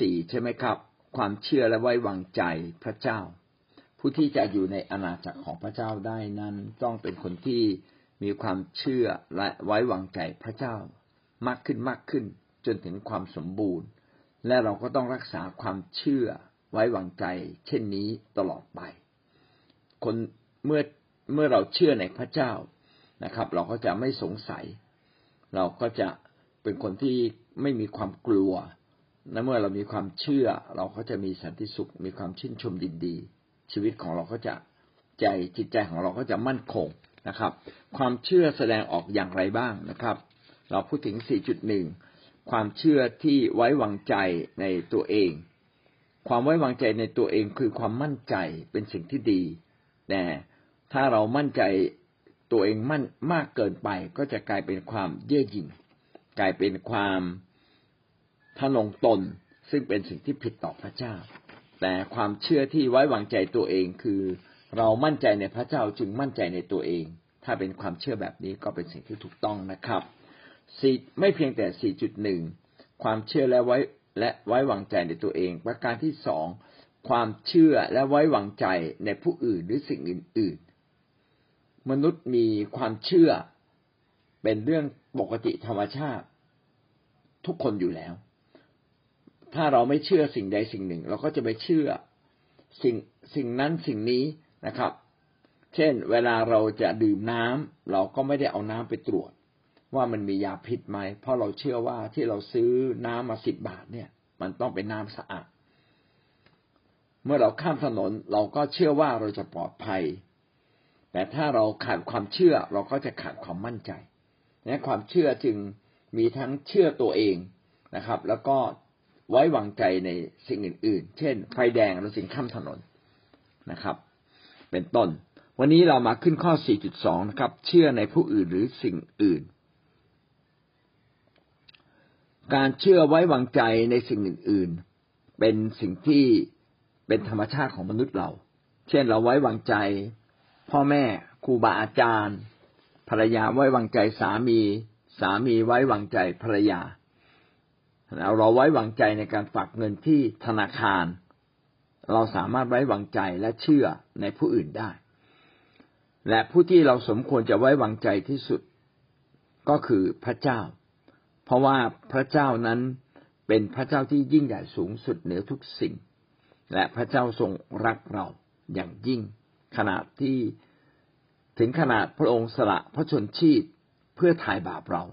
สี่ใช่ไหมครับ ความเชื่อและไว้วางใจพระเจ้า ผู้ที่จะอยู่ในอาณาจักรของพระเจ้าได้นั้น ต้องเป็นคนที่มีความเชื่อและไว้วางใจพระเจ้า มากขึ้นมากขึ้น จนถึงความสมบูรณ์ และเราก็ต้องรักษาความเชื่อไว้วางใจ เช่นนี้ตลอดไป คนเมื่อเมื่อเราเชื่อในพระเจ้านะครับ เราก็จะไม่สงสัย เราก็จะเป็นคนที่ไม่มีความกลัว และเมื่อเรามีความเชื่อเราก็จะมีสันติสุข มีความชื่นชมดินดี ชีวิตของเราก็จะใจจิตใจของเราก็จะมั่นคงนะครับ ความเชื่อแสดงออกอย่างไรบ้างนะครับ เราพูดถึง 4.1 ความเชื่อที่ไว้วางใจในตัวเอง ความไว้วางใจในตัวเองคือความมั่นใจเป็นสิ่งที่ดีแต่ถ้าเรามั่นใจตัวเองมั่นมากเกินไป ก็จะกลายเป็นความเย่อหยิ่งกลายเป็นความ ทะนงตนซึ่งเป็นสิ่งที่ผิดต่อพระเจ้า แต่ความเชื่อที่ไว้วางใจตัวเองคือ เรามั่นใจในพระเจ้าจึงมั่นใจในตัวเอง ถ้าเป็นความเชื่อแบบนี้ก็เป็นสิ่งที่ถูกต้องนะครับสี่ไม่เพียงแต่สี่จุดหนึ่งความเชื่อและไว้และไว้วางใจในตัวเอง ประการที่สองความเชื่อและไว้วางใจในผู้อื่นหรือสิ่งอื่น ๆ มนุษย์มีความเชื่อเป็นเรื่องปกติธรรมชาติ ทุกคนอยู่แล้ว ถ้าเราไม่เชื่อสิ่งใดสิ่งหนึ่ง เราก็จะไปเชื่อสิ่งสิ่งนั้นสิ่งนี้นะครับ เช่น เวลาเราจะดื่มน้ำเราก็ไม่ได้เอาน้ำไปตรวจ ว่ามันมียาพิษไหมเพราะเราเชื่อว่าที่เราซื้อน้ำมาสิบบาทเนี่ย มันต้องเป็นน้ำสะอาดเมื่อเราข้ามถนนเราก็เชื่อว่าเราจะปลอดภัย แต่ถ้าเราขาดความเชื่อเราก็จะขาดความมั่นใจนะความเชื่อจึงมีทั้งเชื่อตัวเองนะครับ แล้วก็ ไว้วางใจในสิ่งอื่น ๆ เช่น ไฟแดงเราสิ่งข้ามถนนนะครับ เป็นต้น วันนี้เรามาขึ้นข้อ 4.2 นะครับ เชื่อในผู้อื่นหรือสิ่งอื่น การเชื่อไว้วางใจในสิ่งอื่น ๆ เป็นสิ่งที่เป็นธรรมชาติของมนุษย์เรา เช่นเราไว้วางใจ พ่อแม่ครูบาอาจารย์ ภรรยาไว้วางใจสามี สามีไว้วางใจภรรยา เราไว้วางใจในการฝากเงินที่ธนาคาร เราสามารถไว้วางใจและเชื่อในผู้อื่นได้ และผู้ที่เราสมควรจะไว้วางใจที่สุดก็คือพระเจ้า เพราะว่าพระเจ้านั้นเป็นพระเจ้าที่ยิ่งใหญ่สูงสุดเหนือทุกสิ่ง และพระเจ้าทรงรักเราอย่างยิ่ง ขนาดที่ถึงขนาดพระองค์สละพระชนชีพเพื่อถ่ายบาปเรา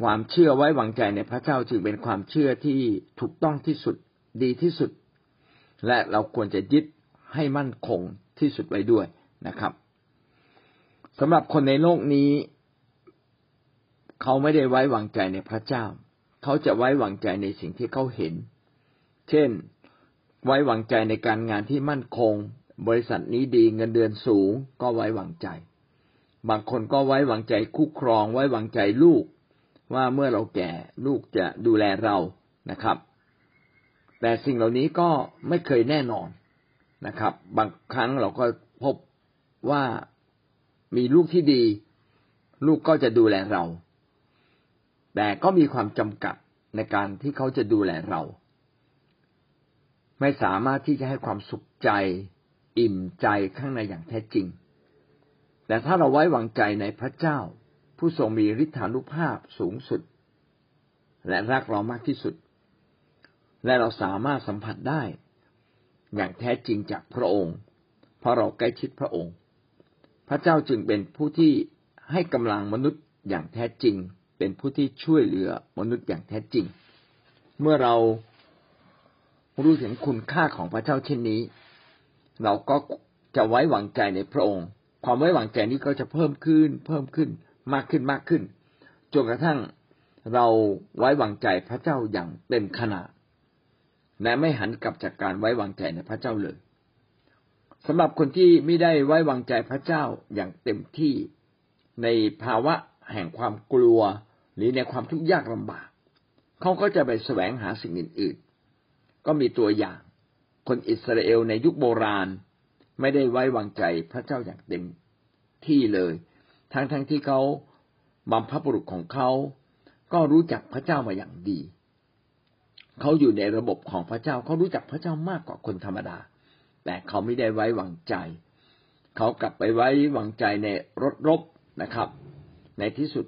ความเชื่อไว้วางใจในพระเจ้าจึงเป็นความเชื่อที่ถูกต้องที่สุดดีที่สุด และเราควรจะยึดให้มั่นคงที่สุดไว้ด้วยนะครับสำหรับคนในโลกนี้ เขาไม่ได้ไว้วางใจในพระเจ้า เขาจะไว้วางใจในสิ่งที่เขาเห็น เช่น ไว้วางใจในการงานที่มั่นคง บริษัทนี้ดีเงินเดือนสูง ก็ไว้วางใจ บางคนก็ไว้วางใจคู่ครอง ไว้วางใจลูก ว่าเมื่อเราแก่ลูกจะดูแลเรานะครับ แต่สิ่งเหล่านี้ก็ไม่เคยแน่นอนนะครับ บางครั้งเราก็พบว่ามีลูกที่ดี ลูกก็จะดูแลเรา แต่ก็มีความจำกัดในการที่เขาจะดูแลเรา ไม่สามารถที่จะให้ความสุขใจ อิ่มใจข้างในอย่างแท้จริง แต่ถ้าเราไว้วางใจในพระเจ้า ผู้ทรงมีฤทธานุภาพสูงสุด และรักเรามากที่สุด และเราสามารถสัมผัสได้ อย่างแท้จริงจากพระองค์ เพราะเราใกล้ชิดพระองค์ พระเจ้าจึงเป็นผู้ที่ให้กำลังมนุษย์อย่างแท้จริง เป็นผู้ที่ช่วยเหลือมนุษย์อย่างแท้จริง เมื่อเรารู้ถึงคุณค่าของพระเจ้าเช่นนี้ เราก็จะไว้วางใจในพระองค์ ความไว้วางใจนี้ก็จะเพิ่มขึ้น เพิ่มขึ้น มากขึ้นมากขึ้นจนกระทั่งเราไว้วางใจพระเจ้าอย่างเต็มขนาดและไม่หันกลับจากการไว้วางใจในพระเจ้าเลยสำหรับคนที่ไม่ได้ไว้วางใจพระเจ้าอย่างเต็มที่ในภาวะแห่งความกลัวหรือในความทุกข์ยากลำบากเขาก็จะไปแสวงหาสิ่งอื่นๆ ก็มีตัวอย่าง คนอิสราเอลในยุคโบราณ ไม่ได้ไว้วางใจพระเจ้าอย่างเต็มที่เลย ทั้งๆทที่เขาบัมพบุรุษของเขาก็รู้จักพระเจ้ามาอย่างดี เขาอยู่ในระบบของพระเจ้าเขารู้จักพระเจ้ามากกว่าคนธรรมดา แต่เขาไม่ได้ไว้วางใจ เขากลับไปไว้วางใจในรถรบนะครับ ในที่สุด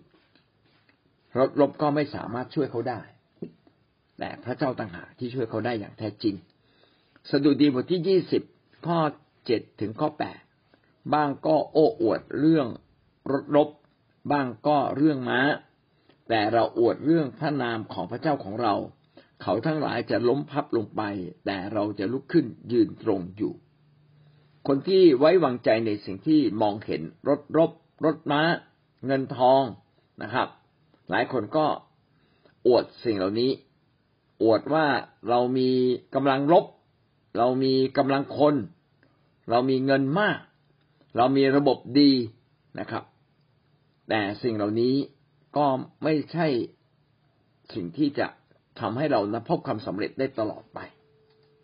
รถรบก็ไม่สามารถช่วยเขาได้ แต่พระเจ้าต่างหากที่ช่วยเขาได้อย่างแท้จริง สดุดีบทที่ยี่สิบข้อเจ็ดถึงข้อแปดบ้างก็โอ้อวดเรื่อง รถรบบ้างก็เรื่องม้า แต่เราอวดเรื่องพระนามของพระเจ้าของเรา เขาทั้งหลายจะล้มพับลงไป แต่เราจะลุกขึ้นยืนตรงอยู่ คนที่ไว้วางใจในสิ่งที่มองเห็นรถรบรถม้า เงินทองนะครับ หลายคนก็อวดสิ่งเหล่านี้ อวดว่าเรามีกำลังรบ เรามีกำลังคน เรามีเงินมาก เรามีระบบดีนะครับ แต่สิ่งเหล่านี้ก็ไม่ใช่สิ่งที่จะทำให้เรานพบความสำเร็จได้ตลอดไป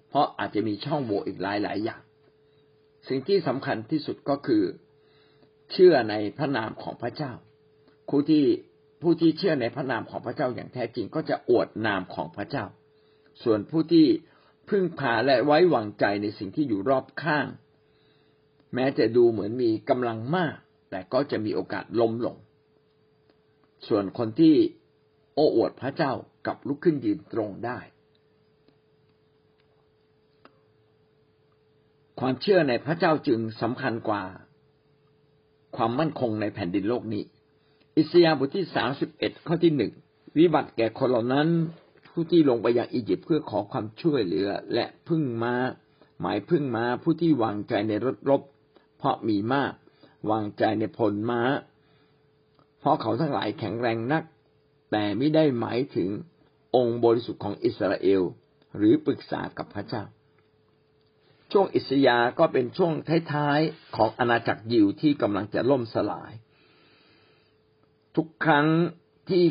เพราะอาจจะมีช่องโหว่อีกหลายหลายอย่าง สิ่งที่สำคัญที่สุดก็คือเชื่อในพระนามของพระเจ้าผู้ที่ผู้ที่เชื่อในพระนามของพระเจ้าอย่างแท้จริงก็จะอวดนามของพระเจ้า ส่วนผู้ที่พึ่งพาและไว้วางใจในสิ่งที่อยู่รอบข้าง แม้จะดูเหมือนมีกำลังมาก แต่ก็จะมีโอกาสล้มลง ส่วนคนที่โอ้อวดพระเจ้ากับลุกขึ้นยืนตรงได้ ความเชื่อในพระเจ้าจึงสำคัญกว่า ความมั่นคงในแผ่นดินโลกนี้ อิสยาห์บทที่สามสิบเอ็ดข้อที่หนึ่งวิบัติแก่คนเหล่านั้นผู้ที่ลงไปยังอียิปต์เพื่อขอความช่วยเหลือ และพึ่งมาหมายพึ่งมาผู้ที่วางใจในรถรบ เพราะมีมาก วางใจในผลม้า เพราะเขาทั้งหลายแข็งแรงนัก แต่ไม่ได้หมายถึงองค์บริสุทธิ์ของอิสราเอล หรือปรึกษากับพระเจ้า ช่วงอิสยาก็เป็นช่วงท้ายๆของอาณาจักรยิวที่กำลังจะล่มสลาย ทุกครั้งที่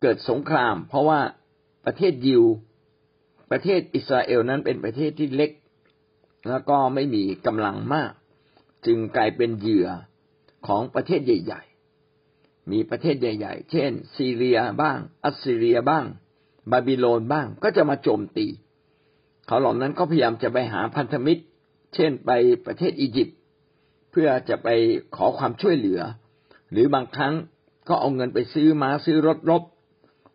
เกิดสงคราม เพราะว่าประเทศยิว ประเทศอิสราเอลนั้นเป็นประเทศที่เล็ก แล้วก็ไม่มีกำลังมาก จึงกลายเป็นเหยื่อ ของประเทศใหญ่ ๆ มีประเทศใหญ่ ๆ เช่น ซีเรียบ้าง อัสซีเรียบ้าง บาบิโลนบ้างก็จะมาโจมตี เขาเหล่านั้นก็พยายามจะไปหาพันธมิตร เช่นไปประเทศอียิปต์เพื่อจะไปขอความช่วยเหลือ หรือบางครั้งก็เอาเงินไปซื้อมาซื้อรถรบ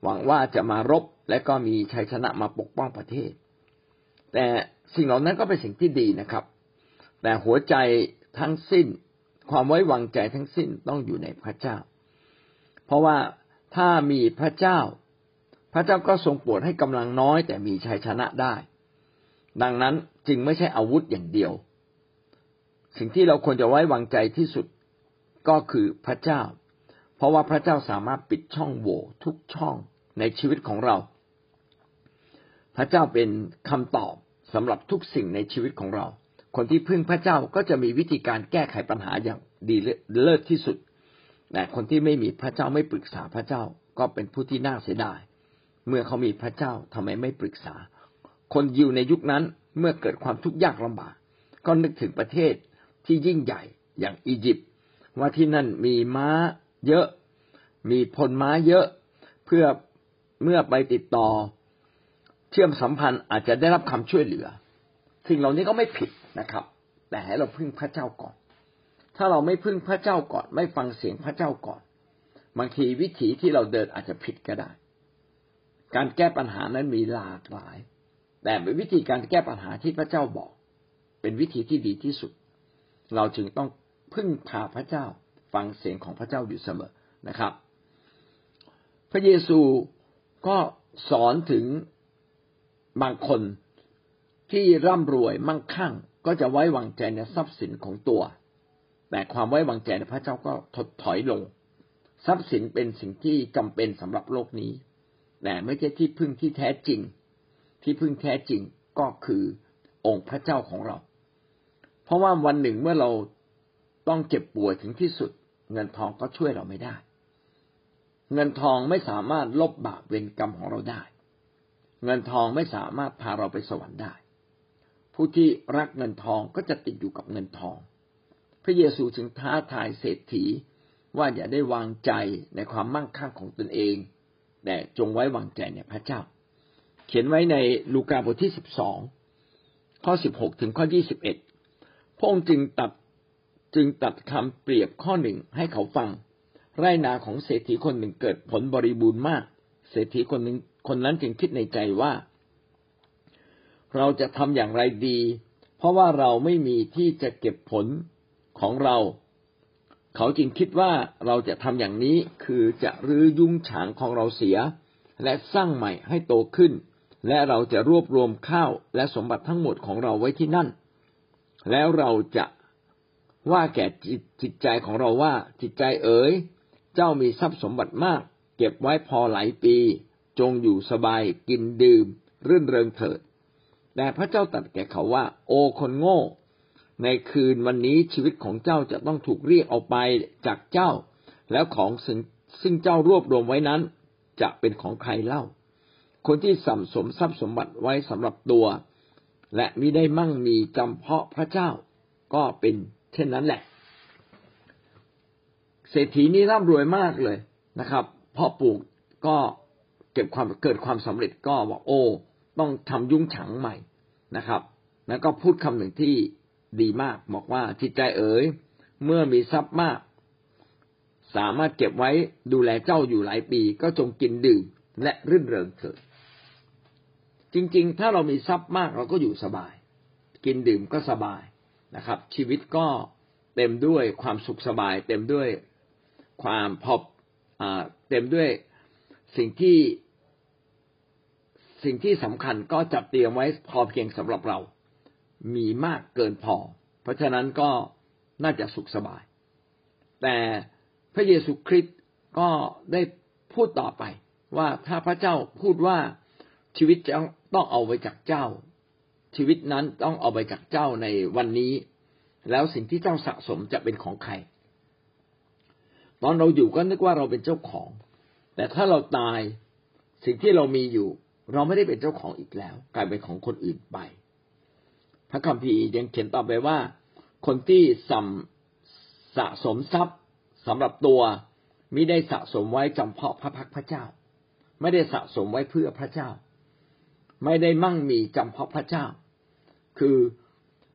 หวังว่าจะมารบและก็มีชัยชนะมาปกป้องประเทศ แต่สิ่งเหล่านั้นก็เป็นสิ่งที่ดีนะครับ แต่หัวใจทั้งสิ้น ความไว้วางใจทั้งสิ้นต้องอยู่ในพระเจ้า เพราะว่าถ้ามีพระเจ้า พระเจ้าก็ทรงโปรดให้กำลังน้อย แต่มีชัยชนะได้ ดังนั้นจึงไม่ใช่อาวุธอย่างเดียว สิ่งที่เราควรจะไว้วางใจที่สุดก็คือพระเจ้า เพราะว่าพระเจ้าสามารถปิดช่องโหว่ทุกช่องในชีวิตของเรา พระเจ้าเป็นคำตอบสำหรับทุกสิ่งในชีวิตของเรา คนที่พึ่งพระเจ้าก็จะมีวิธีการแก้ไขปัญหาอย่างดีเลิศที่สุด แต่คนที่ไม่มีพระเจ้าไม่ปรึกษาพระเจ้าก็เป็นผู้ที่น่าเสียดาย เมื่อเขามีพระเจ้าทำไมไม่ปรึกษา คนยิวในยุคนั้นเมื่อเกิดความทุกข์ยากลำบากก็นึกถึงประเทศที่ยิ่งใหญ่อย่างอียิปต์ว่าที่นั่นมีม้าเยอะ มีพลม้าเยอะเพื่อเมื่อไปติดต่อ เชื่อมสัมพันธ์อาจจะได้รับคำช่วยเหลือสิ่งเหล่านี้ก็ไม่ผิด นะครับ แต่ให้เราพึ่งพระเจ้าก่อน ถ้าเราไม่พึ่งพระเจ้าก่อน ไม่ฟังเสียงพระเจ้าก่อนบางทีวิถีที่เราเดินอาจจะผิดก็ได้ การแก้ปัญหานั้นมีหลากหลาย แต่เป็นวิธีการแก้ปัญหาที่พระเจ้าบอก เป็นวิธีที่ดีที่สุด เราจึงต้องพึ่งพาพระเจ้าฟังเสียงของพระเจ้าอยู่เสมอนะครับ พระเยซูก็สอนถึงบางคนที่ร่ำรวยมั่งคั่ง ก็จะไว้วางใจในทรัพย์สินของตัว แต่ความไว้วางใจในพระเจ้าก็ถดถอยลง ทรัพย์สินเป็นสิ่งที่จำเป็นสำหรับโลกนี้ แต่ไม่ใช่ที่พึ่งที่แท้จริง ที่พึ่งแท้จริงก็คือองค์พระเจ้าของเรา เพราะว่าวันหนึ่งเมื่อเราต้องเจ็บป่วยถึงที่สุด เงินทองก็ช่วยเราไม่ได้ เงินทองไม่สามารถลบบาปเวรกรรมของเราได้ เงินทองไม่สามารถพาเราไปสวรรค์ได้ ผู้ที่รักเงินทองก็จะติดอยู่กับเงินทอง พระเยซูจึงท้าทายเศรษฐีว่าอย่าได้วางใจในความมั่งคั่งของตนเอง แต่จงไว้วางใจในพระเจ้า เขียนไว้ในลูกาบทที่สิบสองข้อสิบหกถึงข้อยี่สิบเอ็ดพระองค์จึงตัดจึงตัดคำเปรียบข้อหนึ่งให้เขาฟัง ไรนาของเศรษฐีคนหนึ่งเกิดผลบริบูรณ์มาก เศรษฐีคนหนึ่งคนนั้นจึงคิดในใจว่า เราจะทำอย่างไรดี เพราะว่าเราไม่มีที่จะเก็บผลของเรา เขาจึงคิดว่าเราจะทำอย่างนี้คือจะรื้อยุ้งฉางของเราเสีย และสร้างใหม่ให้โตขึ้น และเราจะรวบรวมข้าวและสมบัติทั้งหมดของเราไว้ที่นั่น แล้วเราจะว่าแก่จิตใจของเราว่าจิตใจเอ๋ย เจ้ามีทรัพย์สมบัติมาก เก็บไว้พอหลายปี จงอยู่สบายกินดื่ม รื่นเริงเถิด แต่พระเจ้าตรัสแก่เขาว่า โอคนโง่ ในคืนวันนี้ชีวิตของเจ้าจะต้องถูกเรียกออกไปจากเจ้า แล้วของซึ่งเจ้ารวบรวมไว้นั้น จะเป็นของใครเล่า คนที่สัมสมทรัพย์สมบัติไว้สำหรับตัว และมิได้มั่งมีจำเพาะพระเจ้าก็เป็นเช่นนั้นแหละ เศรษฐีนี้ร่ำรวยมากเลยนะครับพราะปลูกก็เก็บความเกิดความสำเร็จก็บอกโอ้ ต้องทำยุ้งฉางใหม่นะครับ แล้วก็พูดคำหนึ่งที่ดีมาก บอกว่าจิตใจเอ๋ยเมื่อมีทรัพย์มาก สามารถเก็บไว้ดูแลเจ้าอยู่หลายปี ก็จงกินดื่มและรื่นเริงเถิดจริงๆ ถ้าเรามีทรัพย์มากเราก็อยู่สบาย กินดื่มก็สบายนะครับ ชีวิตก็เต็มด้วยความสุขสบาย เต็มด้วยความพอเต็มด้วยสิ่งที่ สิ่งที่สำคัญก็จัดเตรียมไว้พอเพียงสำหรับเรา มีมากเกินพอ เพราะฉะนั้นก็น่าจะสุขสบาย แต่พระเยซูคริสต์ก็ได้พูดต่อไป ว่าถ้าพระเจ้าพูดว่าชีวิตจะต้องเอาไว้จากเจ้า ชีวิตนั้นต้องเอาไปจากเจ้าในวันนี้ แล้วสิ่งที่เจ้าสะสมจะเป็นของใคร ตอนเราอยู่ก็นึกว่าเราเป็นเจ้าของ แต่ถ้าเราตายสิ่งที่เรามีอยู่ เราไม่ได้เป็นเจ้าของอีกแล้ว กลายเป็นของคนอื่นไป พระคัมภีร์ยังเขียนต่อไปว่า คนที่สัมสะสมทรัพย์สำหรับตัวมิได้สะสมไว้จำเพาะพระพักพระเจ้า ไม่ได้สะสมไว้เพื่อพระเจ้า ไม่ได้มั่งมีจำเพาะพระเจ้า คือ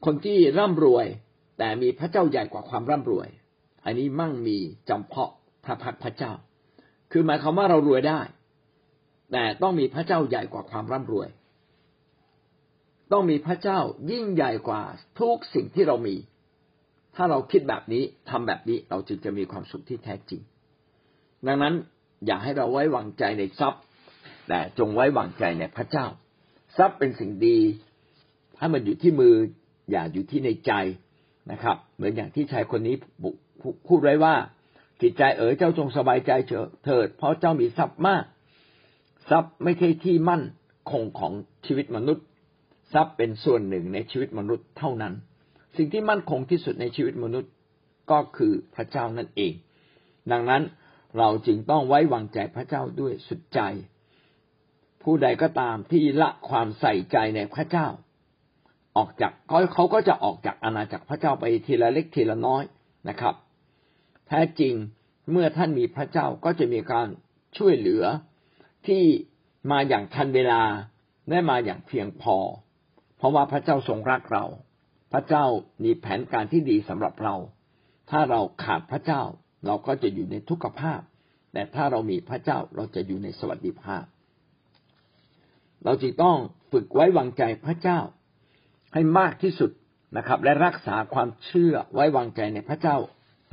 คนที่ร่ำรวย แต่มีพระเจ้าใหญ่กว่าความร่ำรวย อันนี้มั่งมีจำเพาะพระพักพระเจ้า คือหมายความว่าเรารวยได้ แต่ต้องมีพระเจ้าใหญ่กว่าความร่ำรวย ต้องมีพระเจ้ายิ่งใหญ่กว่าทุกสิ่งที่เรามี ถ้าเราคิดแบบนี้ทำแบบนี้เราจึงจะมีความสุขที่แท้จริง ดังนั้นอย่าให้เราไว้วางใจในทรัพย์ แต่จงไว้วางใจในพระเจ้า ทรัพย์เป็นสิ่งดีให้มันอยู่ที่มืออย่าอยู่ที่ในใจนะครับ เหมือนอย่างที่ชายคนนี้พูดไว้ว่าจิตใจเอ๋ยเจ้าจงสบายใจเถิดเพราะเจ้ามีทรัพย์มาก ทรัพย์ไม่ใช่ที่มั่นคงของชีวิตมนุษย์ ทรัพย์เป็นส่วนหนึ่งในชีวิตมนุษย์เท่านั้น สิ่งที่มั่นคงที่สุดในชีวิตมนุษย์ก็คือพระเจ้านั่นเอง ดังนั้นเราจึงต้องไว้วางใจพระเจ้าด้วยสุดใจ ผู้ใดก็ตามที่ละความใส่ใจในพระเจ้า ออกจากเขาก็จะออกจากอาณาจักรพระเจ้าไปทีละเล็กทีละน้อยนะครับแท้จริงเมื่อท่านมีพระเจ้าก็จะมีการช่วยเหลือ ที่มาอย่างทันเวลาได้มาอย่างเพียงพอ เพราะว่าพระเจ้าทรงรักเรา พระเจ้ามีแผนการที่ดีสำหรับเรา ถ้าเราขาดพระเจ้าเราก็จะอยู่ในทุกขภาพ แต่ถ้าเรามีพระเจ้าเราจะอยู่ในสวัสดิภาพ เราจึงต้องฝึกไว้วางใจพระเจ้า ให้มากที่สุดนะครับ และรักษาความเชื่อไว้วางใจในพระเจ้า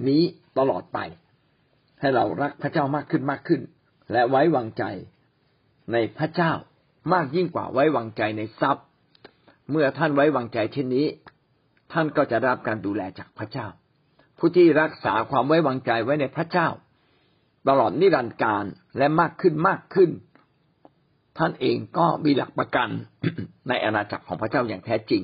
นี้ตลอดไป ให้เรารักพระเจ้ามากขึ้นมากขึ้น และไว้วางใจ ในพระเจ้ามากยิ่งกว่าไว้วางใจในทรัพย์ เมื่อท่านไว้วางใจเช่นนี้ ท่านก็จะรับการดูแลจากพระเจ้า ผู้ที่รักษาความไว้วางใจไว้ในพระเจ้า ตลอดนิรันดร์การและมากขึ้นมากขึ้น ท่านเองก็มีหลักประกันในอาณาจักรของพระเจ้าอย่างแท้จริง